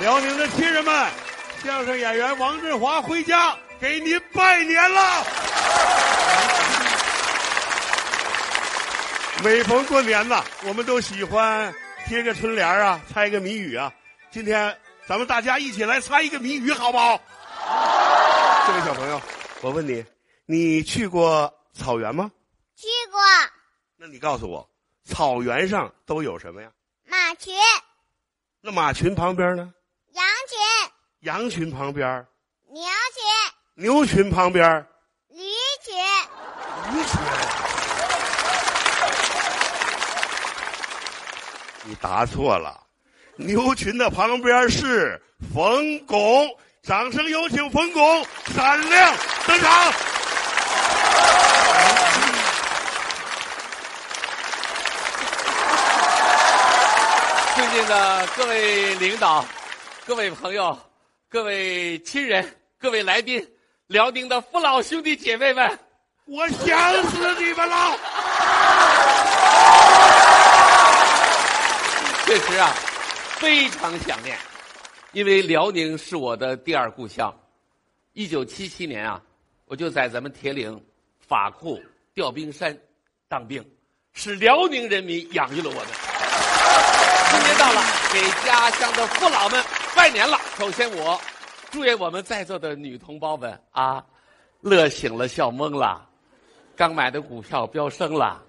辽宁的亲人们，相声演员王振华回家给您拜年了。每逢过年呐，我们都喜欢贴个春联啊，猜个谜语啊。今天咱们大家一起来猜一个谜语，好不好？这位小朋友，我问你，你去过草原吗？去过那你告诉我，草原上都有什么呀？马群、那马群旁边呢？羊群、旁边，牛群、牛群旁边，驴群。驴群。你答错了，牛群的旁边是冯巩。掌声有请冯巩闪亮登场。尊敬的各位领导、各位朋友、各位亲人、各位来宾，辽宁的父老兄弟姐妹们，我想死你们了！确实啊，非常想念，因为辽宁是我的第二故乡。一九七七年啊，我就在咱们铁岭法库调兵山当兵，是辽宁人民养育了我们。春节到了，给家乡的父老们拜年了。首先，我祝愿我们在座的女同胞们啊，乐醒了，笑懵了，刚买的股票飙升了。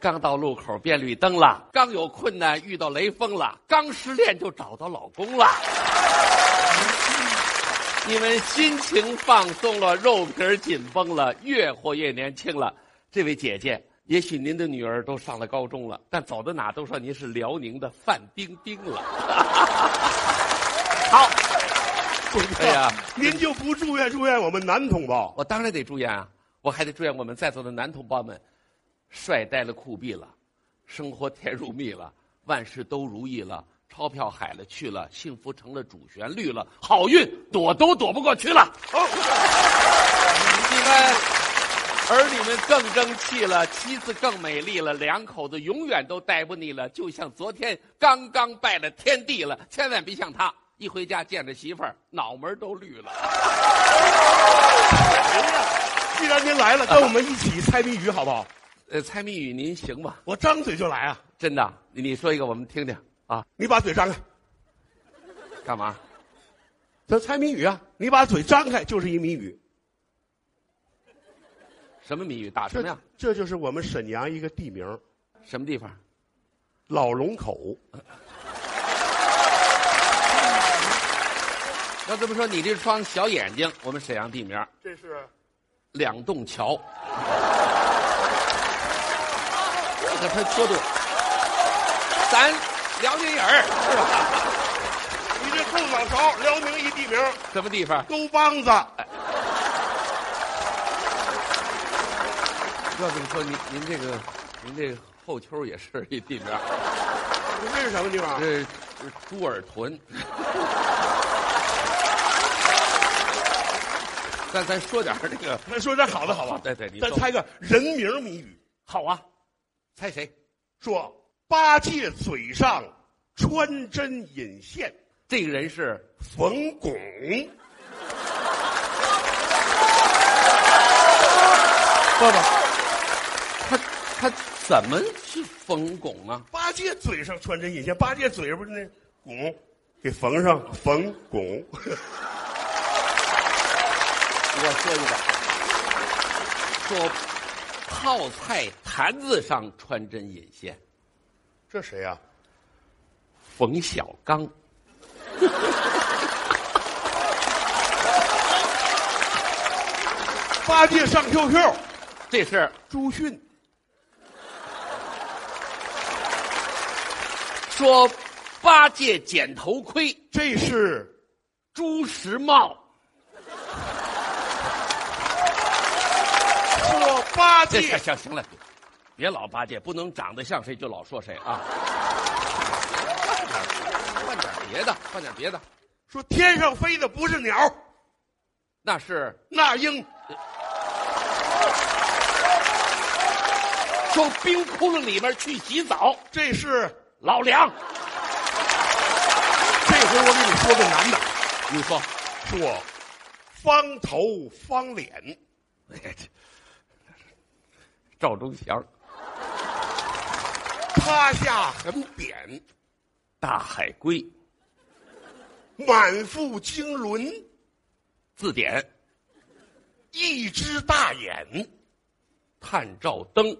刚到路口变绿灯了，刚有困难遇到雷锋了，刚失恋就找到老公了。你们心情放松了，肉皮紧绷了，越活越年轻了。这位姐姐，也许您的女儿都上了高中了，但走到哪都说您是辽宁的范冰冰了。好，哎呀，您就不祝愿祝愿我们男同胞？我当然得祝愿啊，我还得祝愿我们在座的男同胞们。帅呆了，酷毙了，生活甜如蜜了，万事都如意了，钞票海了去了，幸福成了主旋律了，好运躲都躲不过去了。你们儿女们更争气了，妻子更美丽了，两口子永远都待不腻了，就像昨天刚刚拜了天地了。千万别像他，一回家见着媳妇儿，脑门都绿了。既然您来了，跟我们一起猜谜语好不好？呃，猜谜语您行吗？我张嘴就来啊！真的，你说一个我们听听啊！你把嘴张开，干嘛？咱猜谜语啊！你把嘴张开就是一谜语。什么谜语？打什么呀？这就是我们沈阳一个地名。什么地方？老龙口。那这么说，你这双小眼睛，我们沈阳地名。这是两洞桥。这他说的，咱辽宁人是吧？你这后脑勺，辽宁一地名，什么地方？沟帮子。要这么说，您您这个，您这个后丘也是一地名。这是什么地方？这是猪耳屯。咱咱说点这个，咱说点好的，好吧？对对，咱猜个人名谜语。好啊。猜谁？说八戒嘴上穿针引线，这个人是冯巩。爸爸，他他怎么是冯巩啊？八戒嘴上穿针引线，八戒嘴上不是那巩给缝上，冯巩。我说一个，说。泡菜坛子上穿针引线，这谁呀？冯小刚。八戒上 QQ，这是朱迅。说八戒剪头盔，这是朱时茂。八戒，行行行了，别老八戒，不能长得像谁就老说谁啊！换点别的，换点别的。说天上飞的不是鸟，那是那英。说冰窟窿里面去洗澡，这是老梁。这回回我给你说个男的，你说，说方头方脸，哎呀，这赵忠祥，趴下很扁，大海龟满腹经纶，字典，一只大眼。探照灯，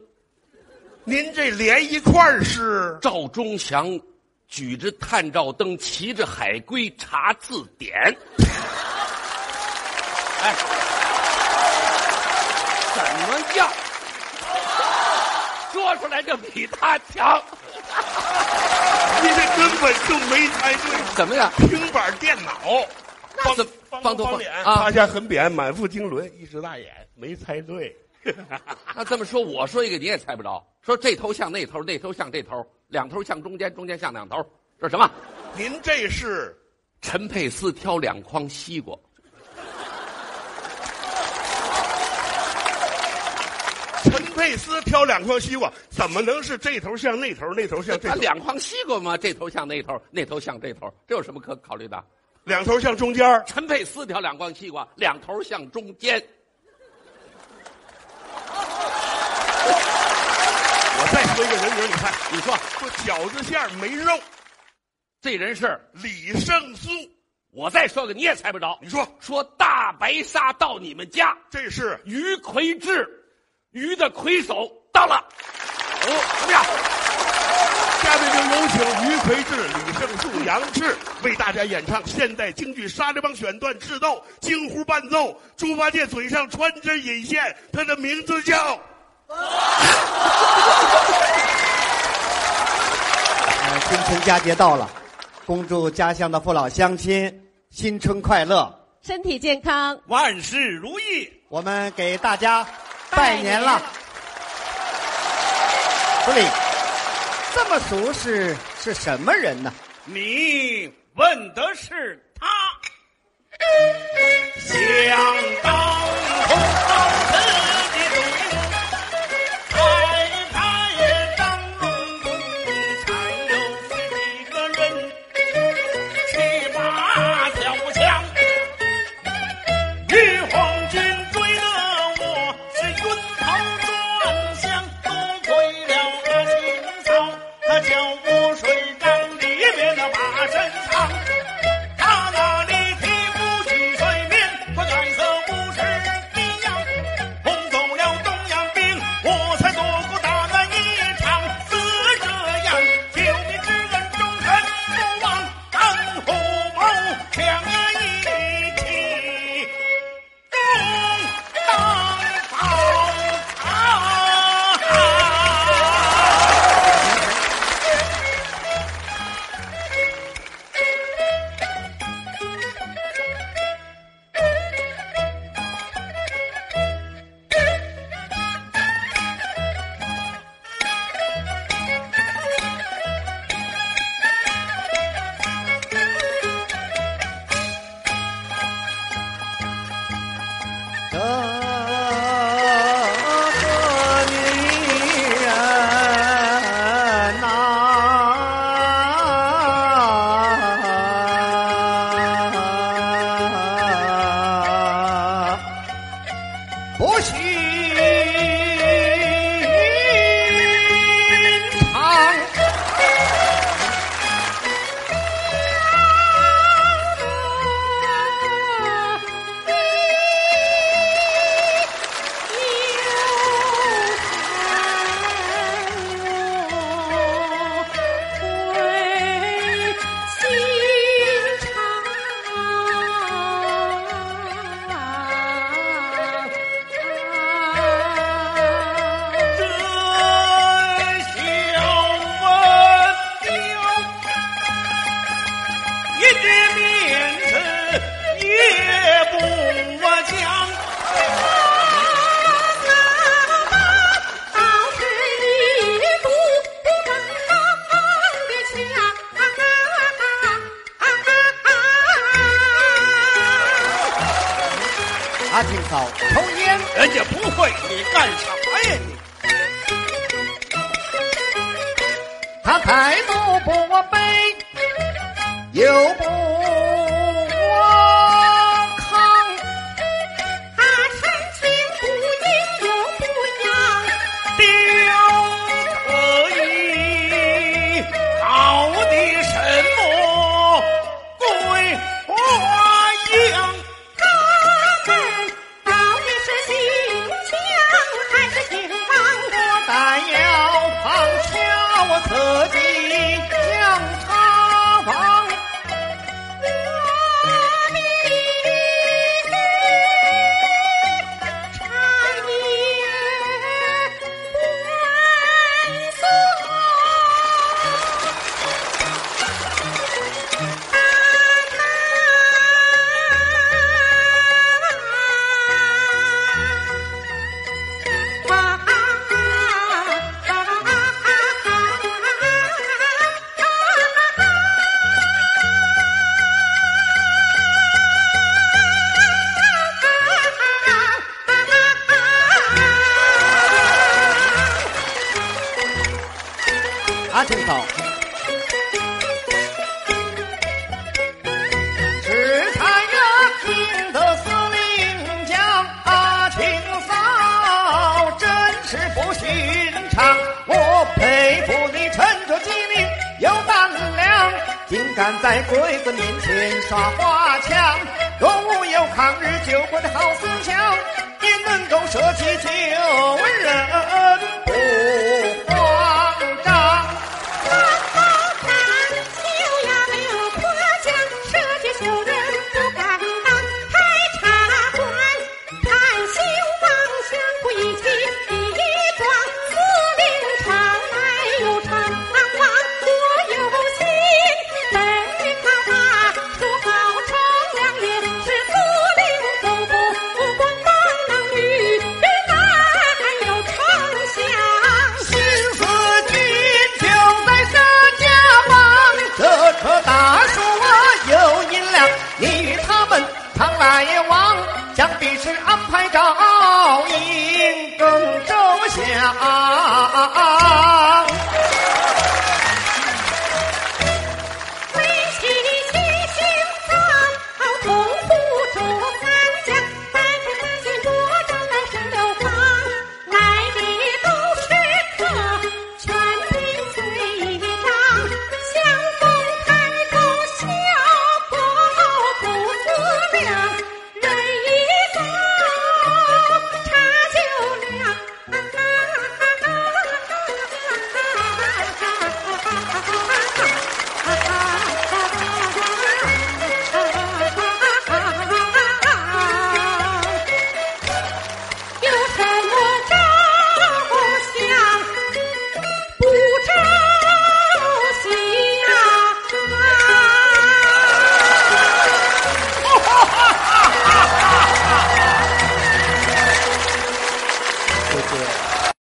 您这连一块儿是赵忠祥举着探照灯，骑着海龟查字典。哎，怎么样？说出来就比他强。你这根本就没猜对。怎么样？平板电脑，那怎方方头方头方脸，啊趴下很扁，满腹经纶，一只大眼，没猜对。那这么说，我说一个你也猜不着。说这头像那头，那头像这头，两头像中间，中间像两头，这是什么？您这是陈佩斯挑两筐西瓜，陈佩斯挑两筐西瓜，怎么能是这头像那头，那头像这头？他两筐西瓜嘛，这头像那头，那头像这头，这有什么可考虑的？两头像中间陈佩斯挑两筐西瓜，两头向中间。我再说一个人名，你看，你说说饺子馅没肉，这人是？李胜素。我再说个你也猜不着。你说说大白鲨到你们家，这是于魁智，鱼的魁首到了。哦，怎么样？下面就有请于魁智、李胜素、杨志为大家演唱现代京剧《沙利帮》选段智斗京胡伴奏。猪八戒嘴上穿针引线，他的名字叫呃，新春佳节到了，恭祝家乡的父老乡亲新春快乐！身体健康，万事如意。我们给大家拜年了。不对，这么熟是是什么人呢？你问的是他，想当初敢在鬼子面前耍花枪，若无有抗日救国的好思想，焉能够舍己救人？想